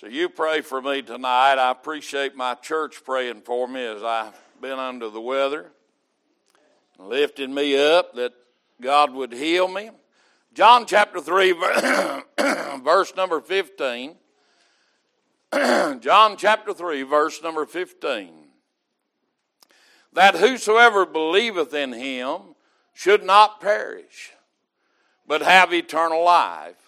So you pray for me tonight. I appreciate my church praying for me as I've been under the weather, lifting me up that God would heal me. John chapter 3, verse number 15. John chapter 3, verse number 15. That whosoever believeth in him should not perish, but have eternal life.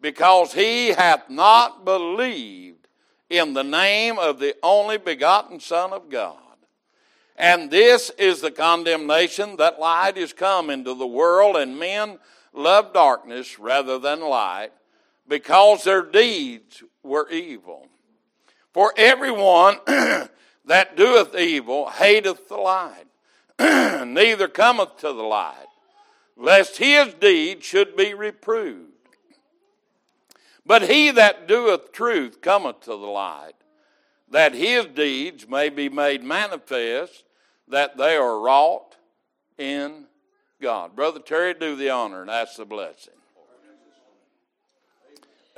because he hath not believed in the name of the only begotten Son of God. And this is the condemnation that light is come into the world, and men love darkness rather than light, because their deeds were evil. For everyone that doeth evil hateth the light, neither cometh to the light, lest his deed should be reproved. But he that doeth truth cometh to the light, that his deeds may be made manifest, that they are wrought in God. Brother Terry, do the honor and ask the blessing.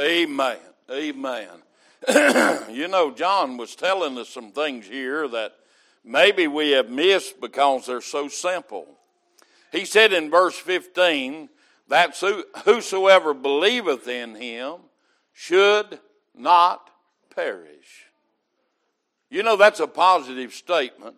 Amen. Amen. you know, John was telling us some things here that maybe we have missed because they're so simple. He said in verse 15, that whosoever believeth in him should not perish. You know, that's a positive statement.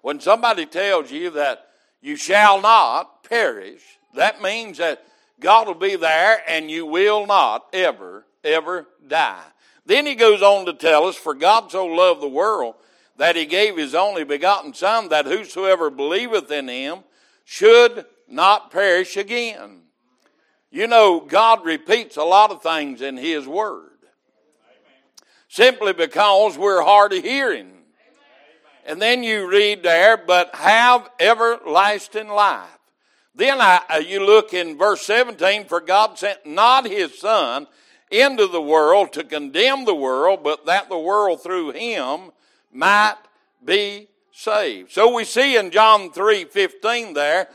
When somebody tells you that you shall not perish, that means that God will be there and you will not ever, ever die. Then he goes on to tell us, For God so loved the world that he gave his only begotten Son, that whosoever believeth in him should not perish again. You know, God repeats a lot of things in His Word simply because we're hard of hearing. And then you read there, but have everlasting life. Then I, uh, you look in verse 17, for God sent not his Son into the world to condemn the world, but that the world through him might be saved. So we see in John 3 15 there,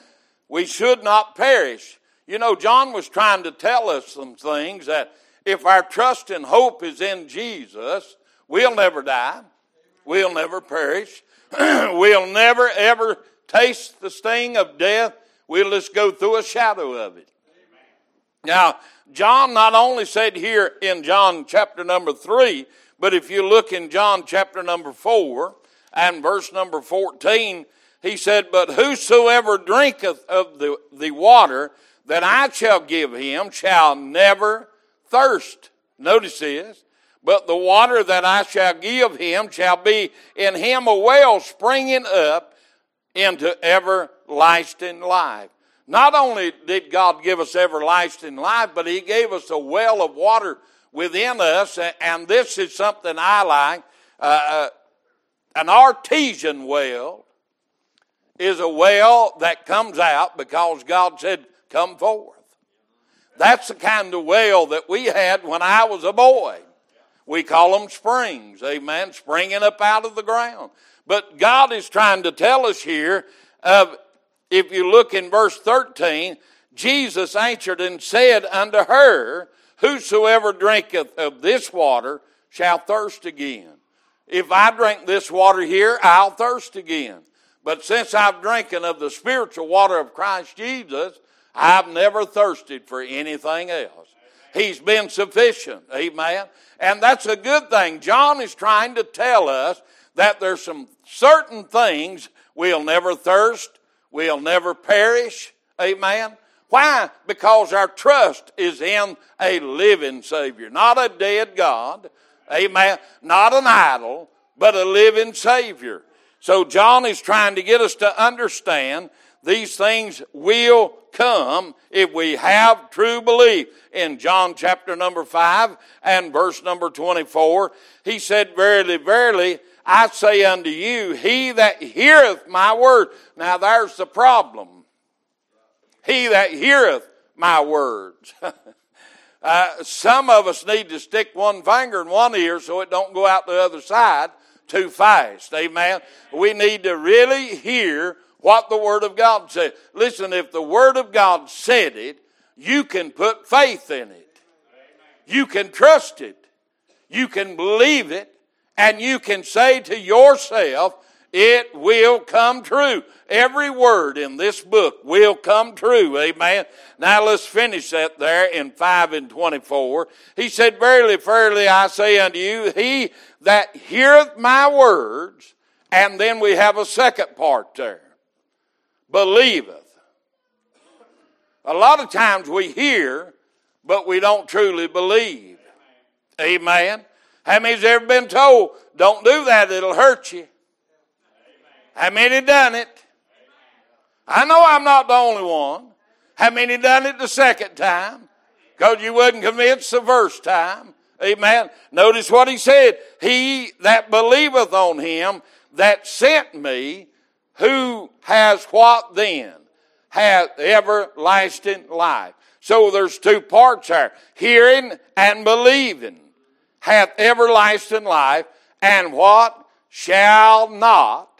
we should not perish. You know, John was trying to tell us some things that if our trust and hope is in Jesus, we'll never die, we'll never perish, we'll never ever taste the sting of death, we'll just go through a shadow of it. Now, John not only said here in John chapter number 3, but if you look in John chapter number 4 and verse number 14, he said, But whosoever drinketh of the, the water that I shall give him shall never thirst. Notice this. But the water that I shall give him shall be in him a well springing up into everlasting life. Not only did God give us everlasting life, but he gave us a well of water within us, and this is something I like. Uh, uh an artesian well is a well that comes out because God said, come forth. That's the kind of well that we had when I was a boy. We call them springs, amen, springing up out of the ground. But God is trying to tell us here, of, if you look in verse 13, Jesus answered and said unto her, Whosoever drinketh of this water shall thirst again. If I drink this water here, I'll thirst again. But since I've drinking of the spiritual water of Christ Jesus, I've never thirsted for anything else. He's been sufficient. Amen. And that's a good thing. John is trying to tell us that there's some certain things we'll never thirst, we'll never perish. Amen. Why? Because our trust is in a living Savior, not a dead God. Amen. Not an idol, but a living Savior. So John is trying to get us to understand these things will come if we have true belief. In John chapter number 5 and verse number 24, he said, Verily, verily, I say unto you, he that heareth my word. Now there's the problem. He that heareth my words. uh, some of us need to stick one finger in one ear so it don't go out the other side too fast. Amen. We need to really hear what the Word of God said. Listen, if the Word of God said it, you can put faith in it. You can trust it. You can believe it. And you can say to yourself, it will come true. Every word in this book will come true. Amen. Now let's finish that there in 5 and 24. He said, Verily, verily, I say unto you, he that heareth my words, and then we have a second part there, believeth. A lot of times we hear, but we don't truly believe. Amen. How many's ever been told, don't do that, it'll hurt you? How many done it? I know I'm not the only one. How many done it the second time? Because you wasn't convinced the first time. Amen. Notice what he said. He that believeth on him that sent me, who has what then? Hath everlasting life. So there's two parts there. Hearing and believing hath everlasting life, and what? Shall not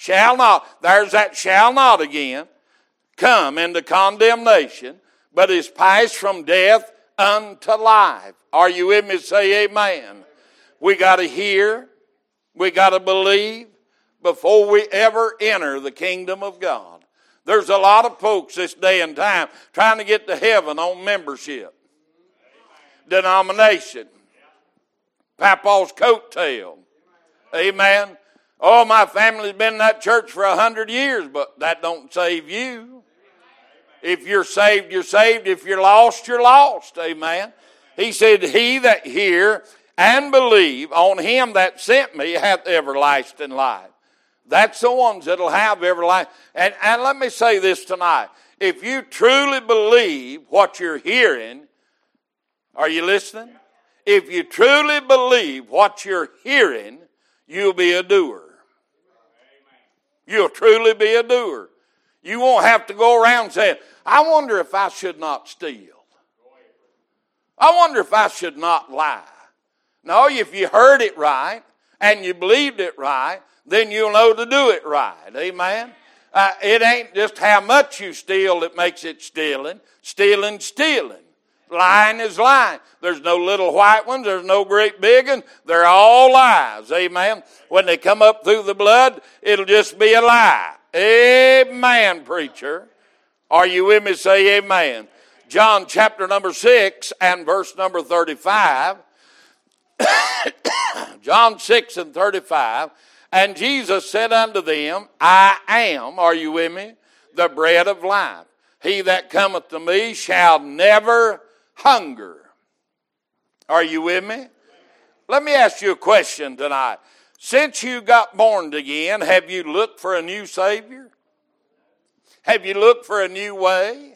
shall not, there's that shall not again, come into condemnation, but is passed from death unto life. Are you with me? Say amen. We got to hear, we got to believe before we ever enter the kingdom of God. There's a lot of folks this day and time trying to get to heaven on membership, denomination, Papa's coattail. Amen. Oh, my family's been in that church for a hundred years, but that don't save you. If you're saved, you're saved. If you're lost, you're lost. Amen. He said, He that hear and believe on him that sent me hath everlasting life. That's the ones that'll have everlasting. And, and let me say this tonight. If you truly believe what you're hearing, are you listening? If you truly believe what you're hearing, you'll be a doer. You'll truly be a doer. You won't have to go around saying, I wonder if I should not steal. I wonder if I should not lie. No, if you heard it right and you believed it right, then you'll know to do it right. Amen. Uh, it ain't just how much you steal that makes it stealing. Stealing, stealing. Lying is lying. There's no little white ones. There's no great big ones. They're all lies. Amen. When they come up through the blood, it'll just be a lie. Amen, preacher. Are you with me? Say amen. John chapter number 6 and verse number 35. John 6 and 35. And Jesus said unto them, I am, are you with me? The bread of life. He that cometh to me shall never hunger. Are you with me? Let me ask you a question tonight. Since you got born again, have you looked for a new Savior? Have you looked for a new way?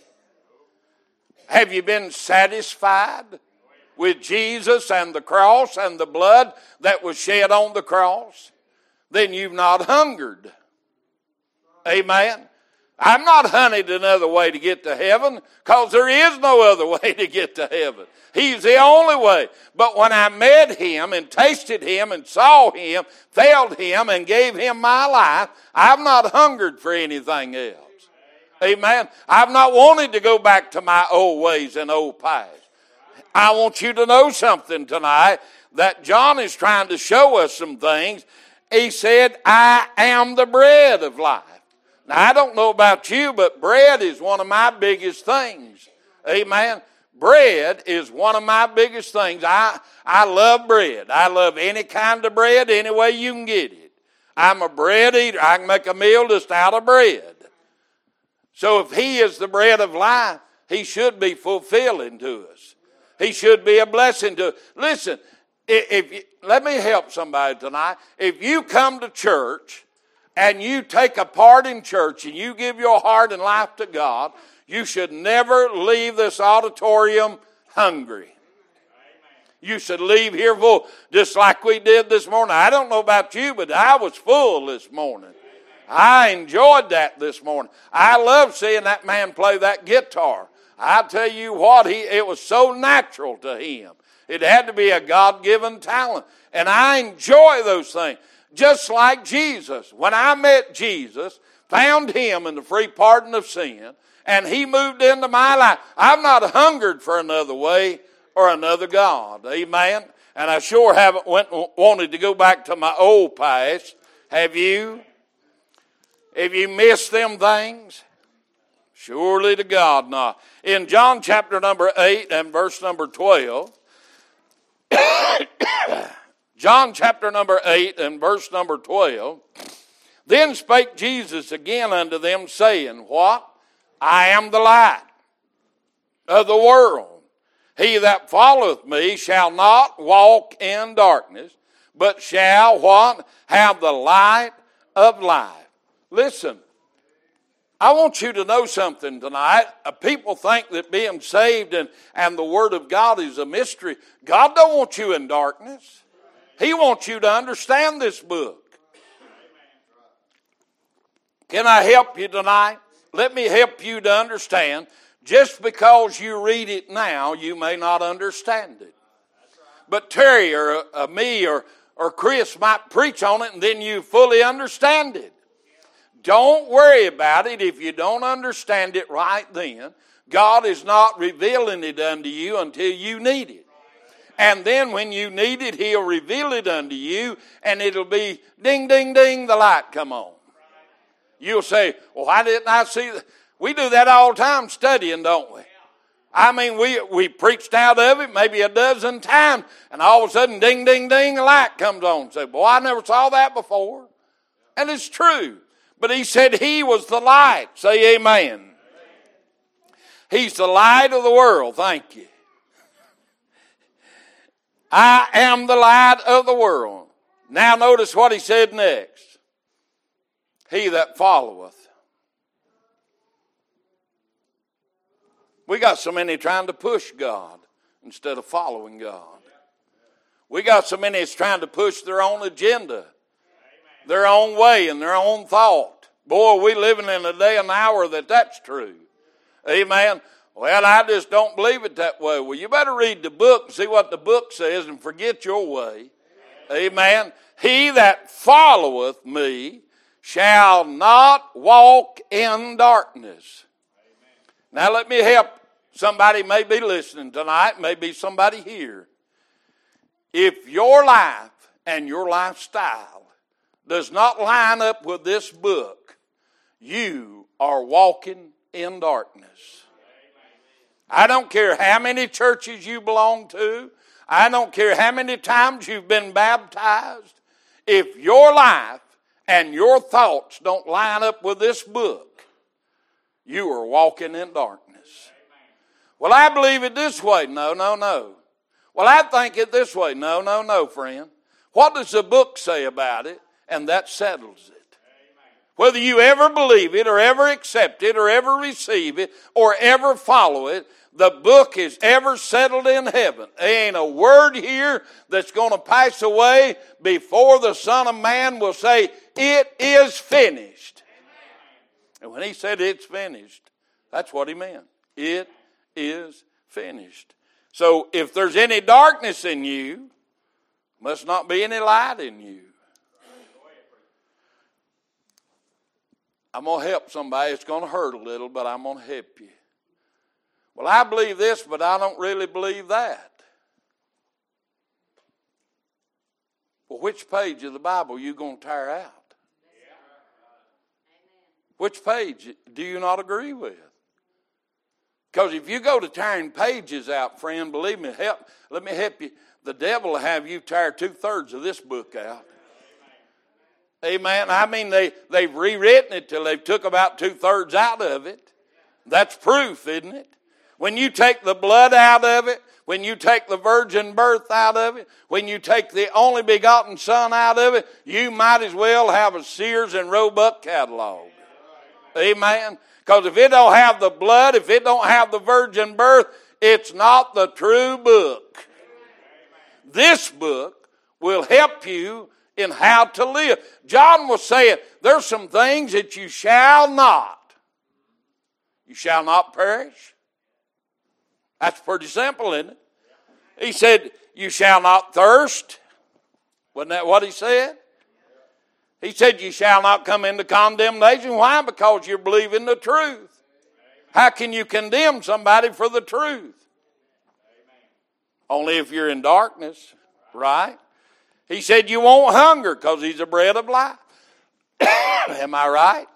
Have you been satisfied with Jesus and the cross and the blood that was shed on the cross? Then you've not hungered. Amen. I'm not hunting another way to get to heaven because there is no other way to get to heaven. He's the only way. But when I met him and tasted him and saw him, felt him and gave him my life, I've not hungered for anything else. Amen. I've not wanted to go back to my old ways and old past. I want you to know something tonight that John is trying to show us some things. He said, I am the bread of life. Now, I don't know about you, but bread is one of my biggest things. Amen. Bread is one of my biggest things. I, I love bread. I love any kind of bread, any way you can get it. I'm a bread eater. I can make a meal just out of bread. So if He is the bread of life, He should be fulfilling to us. He should be a blessing to. Listen, if you, let me help somebody tonight. If you come to church and you take a part in church and you give your heart and life to God, you should never leave this auditorium hungry. You should leave here full, just like we did this morning. I don't know about you, but I was full this morning. I enjoyed that this morning. I love seeing that man play that guitar. I tell you what, he it was so natural to him. It had to be a God-given talent. And I enjoy those things. Just like Jesus. When I met Jesus, found him in the free pardon of sin, and he moved into my life. I've not hungered for another way or another God. Amen. And I sure haven't went, wanted to go back to my old past. Have you? Have you missed them things? Surely to God not. In John chapter number 8 and verse number 12, John chapter number 8 and verse number 12, then spake Jesus again unto them, saying, What? I am the light of the world. He that followeth me shall not walk in darkness, but shall what? Have the light of life. Listen, I want you to know something tonight. Uh, people think that being saved and, and the Word of God is a mystery. God don't want you in darkness. He wants you to understand this book. Can I help you tonight? Let me help you to understand. Just because you read it now, you may not understand it. But Terry or uh, me or, or Chris might preach on it and then you fully understand it. Don't worry about it if you don't understand it right then. God is not revealing it unto you until you need it. And then when you need it, He'll reveal it unto you, and it'll be ding, ding, ding, the light come on. You'll say, Well, why didn't I see that? We do that all the time studying, don't we? I mean, we, we preached out of it maybe a dozen times, and all of a sudden, ding, ding, ding, the light comes on. Say, Boy, I never saw that before. And it's true. But he said he was the light. Say amen. He's the light of the world. Thank you. I am the light of the world. Now notice what he said next. He that followeth. We got so many trying to push God instead of following God. We got so many that's trying to push their own agenda their own way and their own thought. Boy, we living in a day and hour that that's true. Amen. Well, I just don't believe it that way. Well, you better read the book and see what the book says and forget your way. Amen. He that followeth me shall not walk in darkness. Now, let me help. Somebody may be listening tonight, maybe somebody here. If your life and your lifestyle does not line up with this book, you are walking in darkness. I don't care how many churches you belong to. I don't care how many times you've been baptized. If your life and your thoughts don't line up with this book, you are walking in darkness. Well, I believe it this way. No, no, no. Well, I think it this way. No, no, no, friend. What does the book say about it? And that settles it. Whether you ever believe it or ever accept it or ever receive it or ever follow it, the book is ever settled in heaven. There ain't a word here that's going to pass away before the Son of Man will say, It is finished. And when he said it's finished, that's what he meant. It is finished. So if there's any darkness in you, must not be any light in you. I'm going to help somebody. It's going to hurt a little, but I'm going to help you. Well, I believe this, but I don't really believe that. Well, which page of the Bible are you going to tear out? Which page do you not agree with? Because if you go to tearing pages out, friend, believe me, help, let me help you. The devil will have you tear two thirds of this book out. Amen. I mean, they, they've rewritten it till they've took about two thirds out of it. That's proof, isn't it? When you take the blood out of it, when you take the virgin birth out of it, when you take the only begotten Son out of it, you might as well have a Sears and Roebuck catalog. Amen. Because if it don't have the blood, if it don't have the virgin birth, it's not the true book. This book will help you in how to live. John was saying, there's some things that you shall not. You shall not perish. That's pretty simple, isn't it? He said, You shall not thirst. Wasn't that what he said? He said, You shall not come into condemnation. Why? Because you're believing the truth. How can you condemn somebody for the truth? Only if you're in darkness, right? He said, You won't hunger because he's the bread of life. Am I right?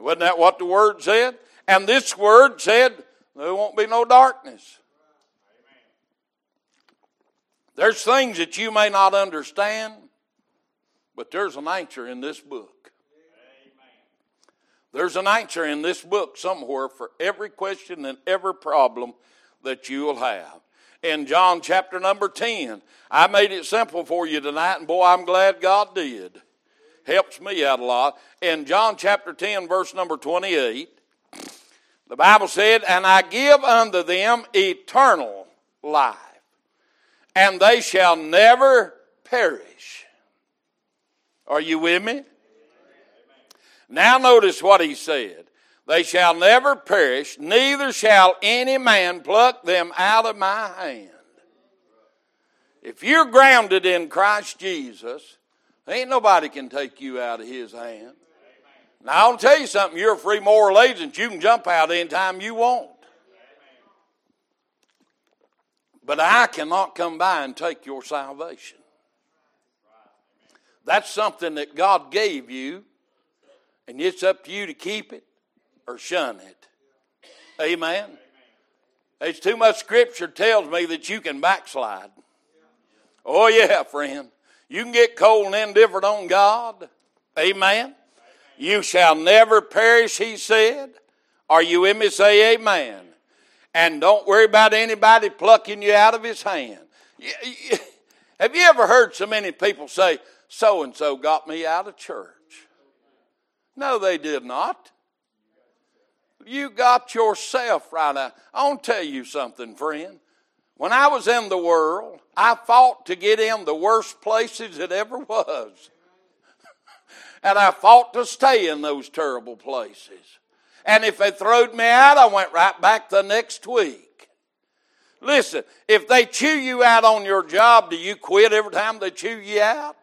Wasn't that what the word said? And this word said, there won't be no darkness. There's things that you may not understand, but there's an answer in this book. There's an answer in this book somewhere for every question and every problem that you will have. In John chapter number 10, I made it simple for you tonight, and boy, I'm glad God did. Helps me out a lot. In John chapter 10, verse number 28, the Bible said, And I give unto them eternal life, and they shall never perish. Are you with me? Now notice what he said. They shall never perish, neither shall any man pluck them out of my hand. If you're grounded in Christ Jesus, ain't nobody can take you out of his hand. Now, I'll tell you something. You're a free moral agent. You can jump out anytime you want. But I cannot come by and take your salvation. That's something that God gave you, and it's up to you to keep it or shun it. Amen. There's too much scripture tells me that you can backslide. Oh, yeah, friend. You can get cold and indifferent on God. Amen. You shall never perish, he said. Are you with me? Say amen. And don't worry about anybody plucking you out of his hand. Have you ever heard so many people say, so and so got me out of church? No, they did not. You got yourself right now. I want to tell you something, friend. When I was in the world, I fought to get in the worst places it ever was. And I fought to stay in those terrible places. And if they throwed me out, I went right back the next week. Listen, if they chew you out on your job, do you quit every time they chew you out?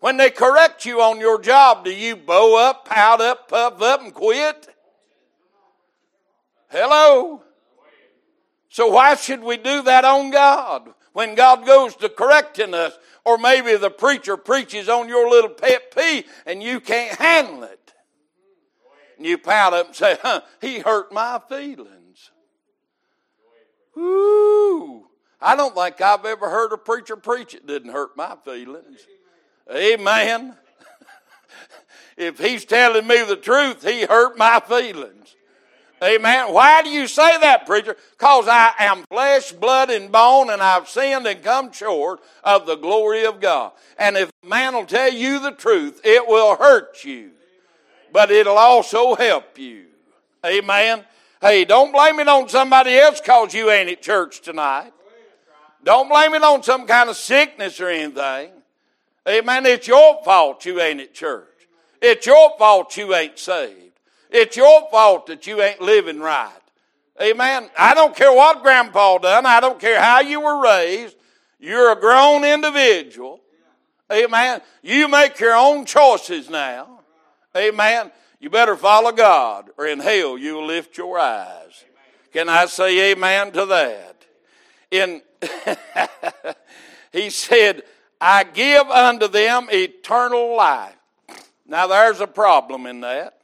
When they correct you on your job, do you bow up, pout up, puff up, and quit? Hello? So why should we do that on God? When God goes to correcting us, or maybe the preacher preaches on your little pet peeve and you can't handle it. And you pout up and say, huh, he hurt my feelings. Ooh. I don't think I've ever heard a preacher preach it didn't hurt my feelings. Amen. if he's telling me the truth, he hurt my feelings. Amen. Why do you say that, preacher? Because I am flesh, blood, and bone, and I've sinned and come short of the glory of God. And if a man will tell you the truth, it will hurt you, but it'll also help you. Amen. Hey, don't blame it on somebody else because you ain't at church tonight. Don't blame it on some kind of sickness or anything. Amen. It's your fault you ain't at church. It's your fault you ain't saved. It's your fault that you ain't living right. Amen. I don't care what grandpa done. I don't care how you were raised. You're a grown individual. Amen. You make your own choices now. Amen. You better follow God or in hell you will lift your eyes. Can I say amen to that? In he said, I give unto them eternal life. Now there's a problem in that.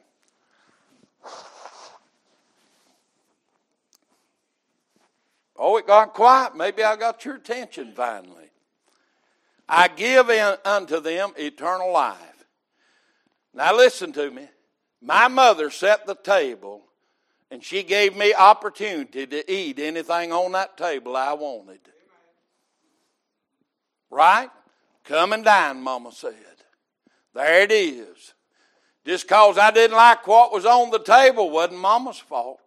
Oh, it got quiet. Maybe I got your attention finally. I give unto them eternal life. Now listen to me. My mother set the table And she gave me opportunity to eat anything on that table I wanted. Right? Come and dine, Mama said. There it is. Just because I didn't like what was on the table wasn't Mama's fault.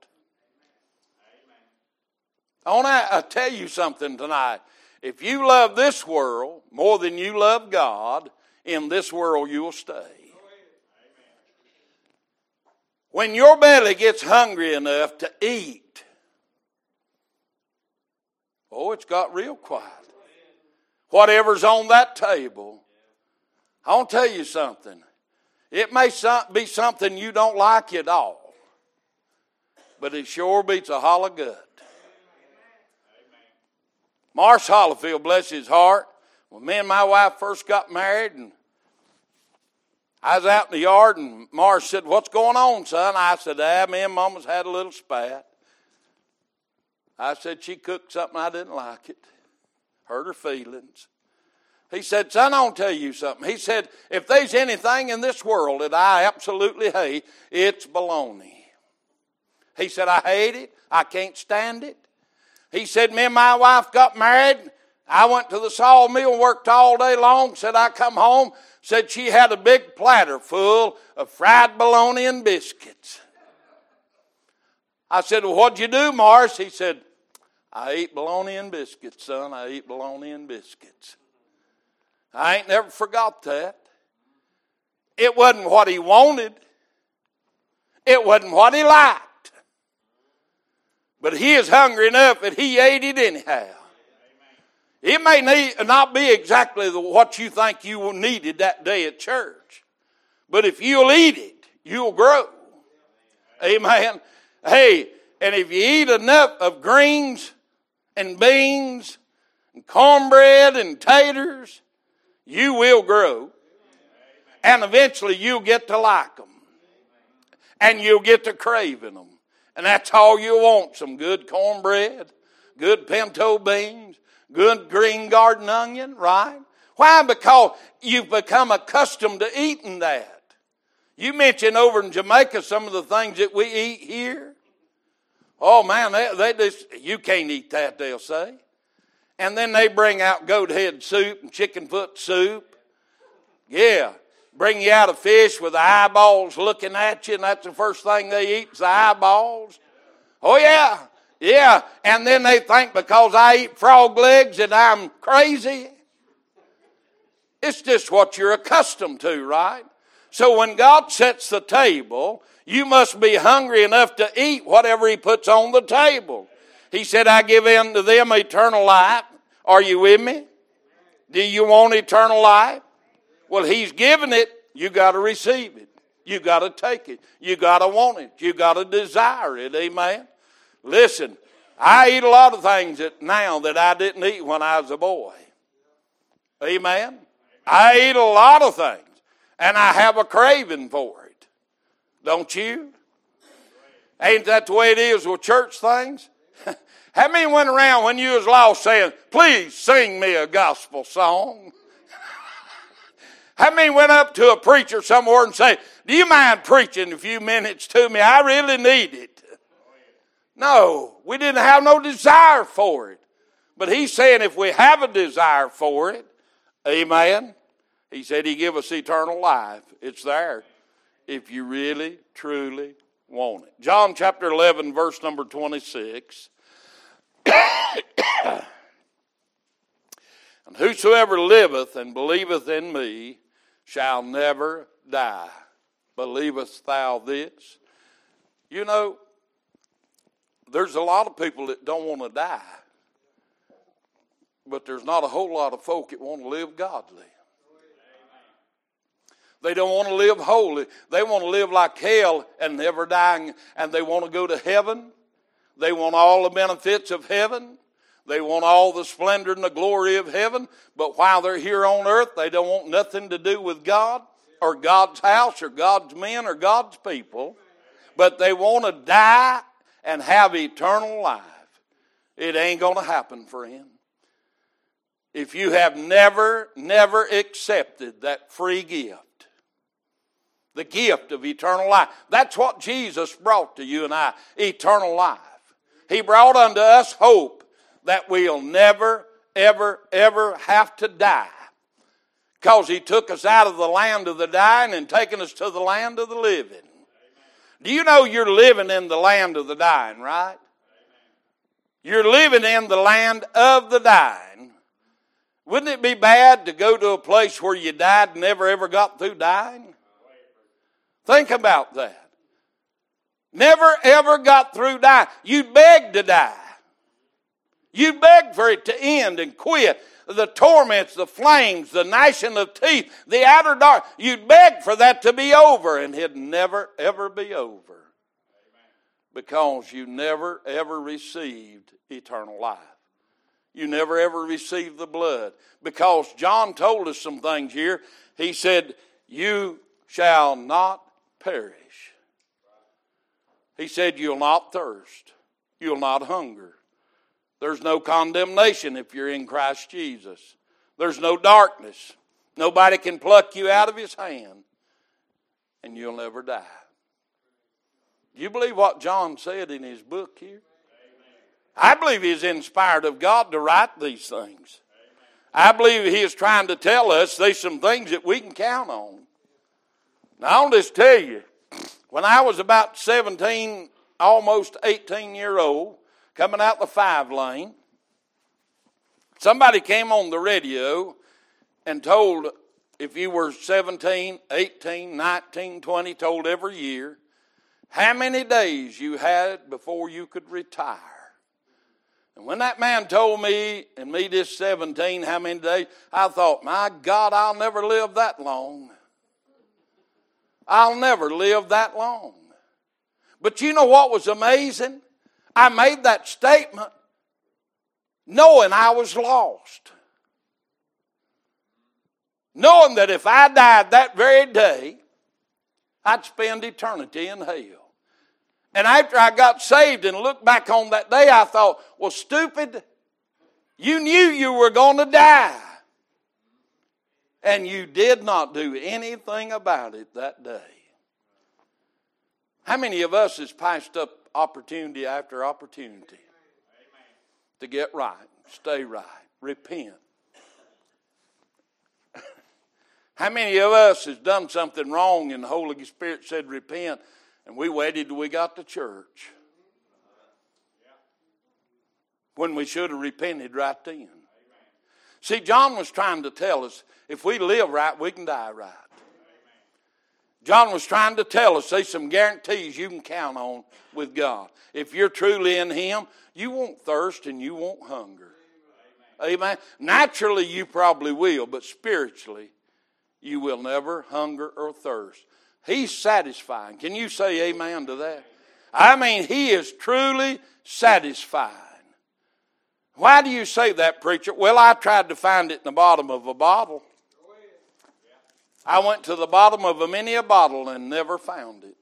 I want to tell you something tonight. If you love this world more than you love God, in this world you will stay. When your belly gets hungry enough to eat, oh, it's got real quiet. Whatever's on that table, I want to tell you something. It may be something you don't like at all, but it sure beats a hollow gut. Marsh Hollifield, bless his heart, when me and my wife first got married, and I was out in the yard, and Marsh said, What's going on, son? I said, Ah, me and Mama's had a little spat. I said, She cooked something I didn't like it, hurt her feelings. He said, Son, I'll tell you something. He said, If there's anything in this world that I absolutely hate, it's baloney. He said, I hate it. I can't stand it. He said, Me and my wife got married. I went to the sawmill, worked all day long. Said I come home. Said she had a big platter full of fried bologna and biscuits. I said, Well, what'd you do, Morris? He said, I eat bologna and biscuits, son. I eat bologna and biscuits. I ain't never forgot that. It wasn't what he wanted. It wasn't what he liked. But he is hungry enough that he ate it anyhow. It may not be exactly what you think you needed that day at church. But if you'll eat it, you'll grow. Amen. Hey, and if you eat enough of greens and beans and cornbread and taters, you will grow. And eventually you'll get to like them. And you'll get to craving them. And that's all you want some good cornbread, good pinto beans, good green garden onion, right? Why? Because you've become accustomed to eating that. You mentioned over in Jamaica some of the things that we eat here. Oh man, they, they just, you can't eat that, they'll say. And then they bring out goat head soup and chicken foot soup. Yeah bring you out a fish with the eyeballs looking at you, and that's the first thing they eat is the eyeballs. Oh, yeah, yeah. And then they think because I eat frog legs that I'm crazy. It's just what you're accustomed to, right? So when God sets the table, you must be hungry enough to eat whatever He puts on the table. He said, I give unto them eternal life. Are you with me? Do you want eternal life? Well, He's given it. You got to receive it. You got to take it. You got to want it. You got to desire it. Amen. Listen, I eat a lot of things that now that I didn't eat when I was a boy. Amen. I eat a lot of things, and I have a craving for it. Don't you? Ain't that the way it is with church things? How many went around when you was lost saying, "Please sing me a gospel song"? How many went up to a preacher somewhere and say, Do you mind preaching a few minutes to me? I really need it. No, we didn't have no desire for it. But he's saying if we have a desire for it, amen, he said he give us eternal life. It's there if you really, truly want it. John chapter 11, verse number 26. and whosoever liveth and believeth in me shall never die. Believest thou this? You know, there's a lot of people that don't want to die, but there's not a whole lot of folk that want to live godly. They don't want to live holy. They want to live like hell and never dying, and they want to go to heaven. They want all the benefits of heaven. They want all the splendor and the glory of heaven, but while they're here on earth, they don't want nothing to do with God or God's house or God's men or God's people, but they want to die and have eternal life. It ain't going to happen, friend. If you have never, never accepted that free gift, the gift of eternal life. That's what Jesus brought to you and I eternal life. He brought unto us hope that we'll never, ever, ever have to die. Because He took us out of the land of the dying and taken us to the land of the living. Do you know you're living in the land of the dying, right? You're living in the land of the dying. Wouldn't it be bad to go to a place where you died and never ever got through dying? Think about that. Never ever got through dying. You begged to die. You begged for it to end and quit. The torments, the flames, the gnashing of teeth, the outer dark. You begged for that to be over, and it'd never ever be over. Because you never ever received eternal life. You never ever received the blood. Because John told us some things here. He said, You shall not perish. He said, You'll not thirst, you'll not hunger. There's no condemnation if you're in Christ Jesus. There's no darkness. Nobody can pluck you out of his hand, and you'll never die. Do you believe what John said in his book here? I believe he's inspired of God to write these things. I believe he is trying to tell us there's some things that we can count on. Now, I'll just tell you, when I was about 17, almost 18 year old, coming out the five lane, somebody came on the radio and told if you were 17, 18, 19, 20, told every year how many days you had before you could retire. And when that man told me, and me just 17, how many days, I thought, my God, I'll never live that long. I'll never live that long. But you know what was amazing? I made that statement knowing I was lost. Knowing that if I died that very day, I'd spend eternity in hell. And after I got saved and looked back on that day, I thought, well, stupid, you knew you were going to die. And you did not do anything about it that day. How many of us has passed up opportunity after opportunity to get right, stay right, repent? How many of us has done something wrong and the Holy Spirit said repent and we waited till we got to church when we should have repented right then? See, John was trying to tell us if we live right, we can die right. John was trying to tell us there's some guarantees you can count on with God. If you're truly in Him, you won't thirst and you won't hunger. Amen. Naturally, you probably will, but spiritually, you will never hunger or thirst. He's satisfying. Can you say amen to that? I mean, He is truly satisfying. Why do you say that, preacher? Well, I tried to find it in the bottom of a bottle. I went to the bottom of a many a bottle and never found it.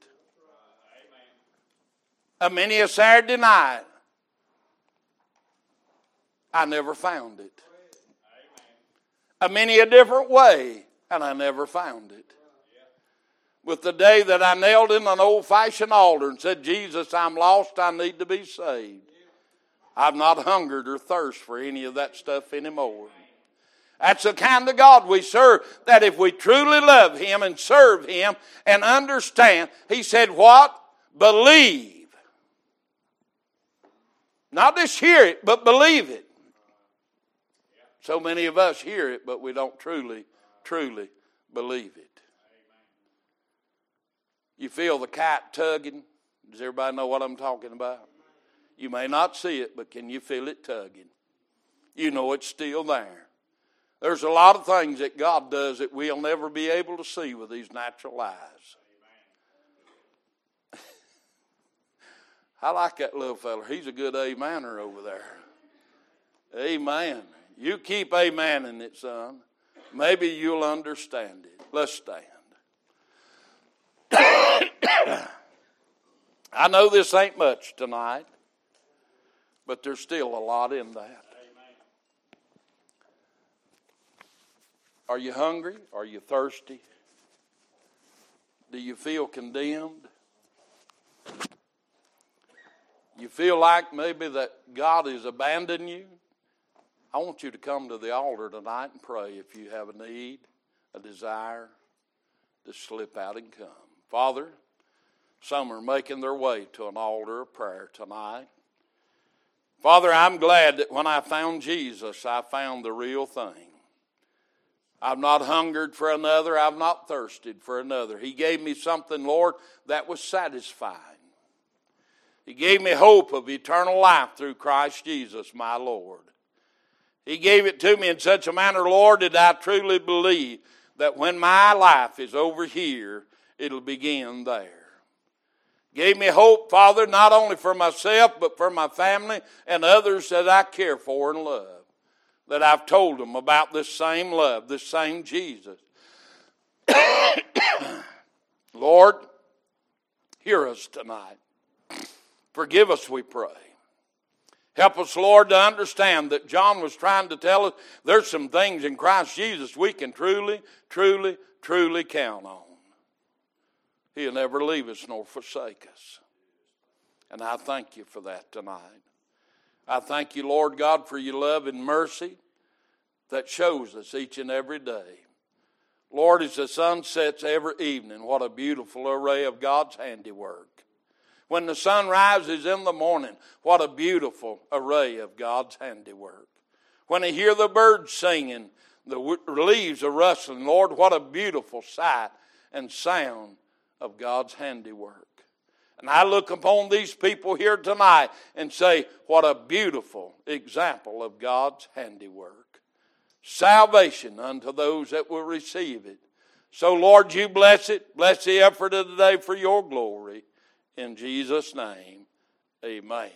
A many a Saturday night, I never found it. A many a different way, and I never found it. With the day that I knelt in an old fashioned altar and said, Jesus, I'm lost, I need to be saved. I've not hungered or thirst for any of that stuff anymore. That's the kind of God we serve. That if we truly love Him and serve Him and understand, He said, What? Believe. Not just hear it, but believe it. So many of us hear it, but we don't truly, truly believe it. You feel the kite tugging. Does everybody know what I'm talking about? You may not see it, but can you feel it tugging? You know it's still there. There's a lot of things that God does that we'll never be able to see with these natural eyes. I like that little feller. He's a good amener over there. Amen. You keep amening it, son. Maybe you'll understand it. Let's stand. I know this ain't much tonight but there's still a lot in that. Are you hungry? Are you thirsty? Do you feel condemned? You feel like maybe that God has abandoned you? I want you to come to the altar tonight and pray if you have a need, a desire to slip out and come. Father, some are making their way to an altar of prayer tonight. Father, I'm glad that when I found Jesus, I found the real thing. I've not hungered for another, I've not thirsted for another. He gave me something, Lord, that was satisfying. He gave me hope of eternal life through Christ Jesus, my Lord. He gave it to me in such a manner, Lord, that I truly believe that when my life is over here, it'll begin there. Gave me hope, Father, not only for myself, but for my family and others that I care for and love. That I've told them about this same love, this same Jesus. Lord, hear us tonight. Forgive us, we pray. Help us, Lord, to understand that John was trying to tell us there's some things in Christ Jesus we can truly, truly, truly count on. He'll never leave us nor forsake us. And I thank you for that tonight. I thank you, Lord God, for your love and mercy that shows us each and every day. Lord, as the sun sets every evening, what a beautiful array of God's handiwork. When the sun rises in the morning, what a beautiful array of God's handiwork. When I hear the birds singing, the leaves are rustling, Lord, what a beautiful sight and sound of God's handiwork. And I look upon these people here tonight and say, what a beautiful example of God's handiwork. Salvation unto those that will receive it. So, Lord, you bless it. Bless the effort of the day for your glory. In Jesus' name, amen.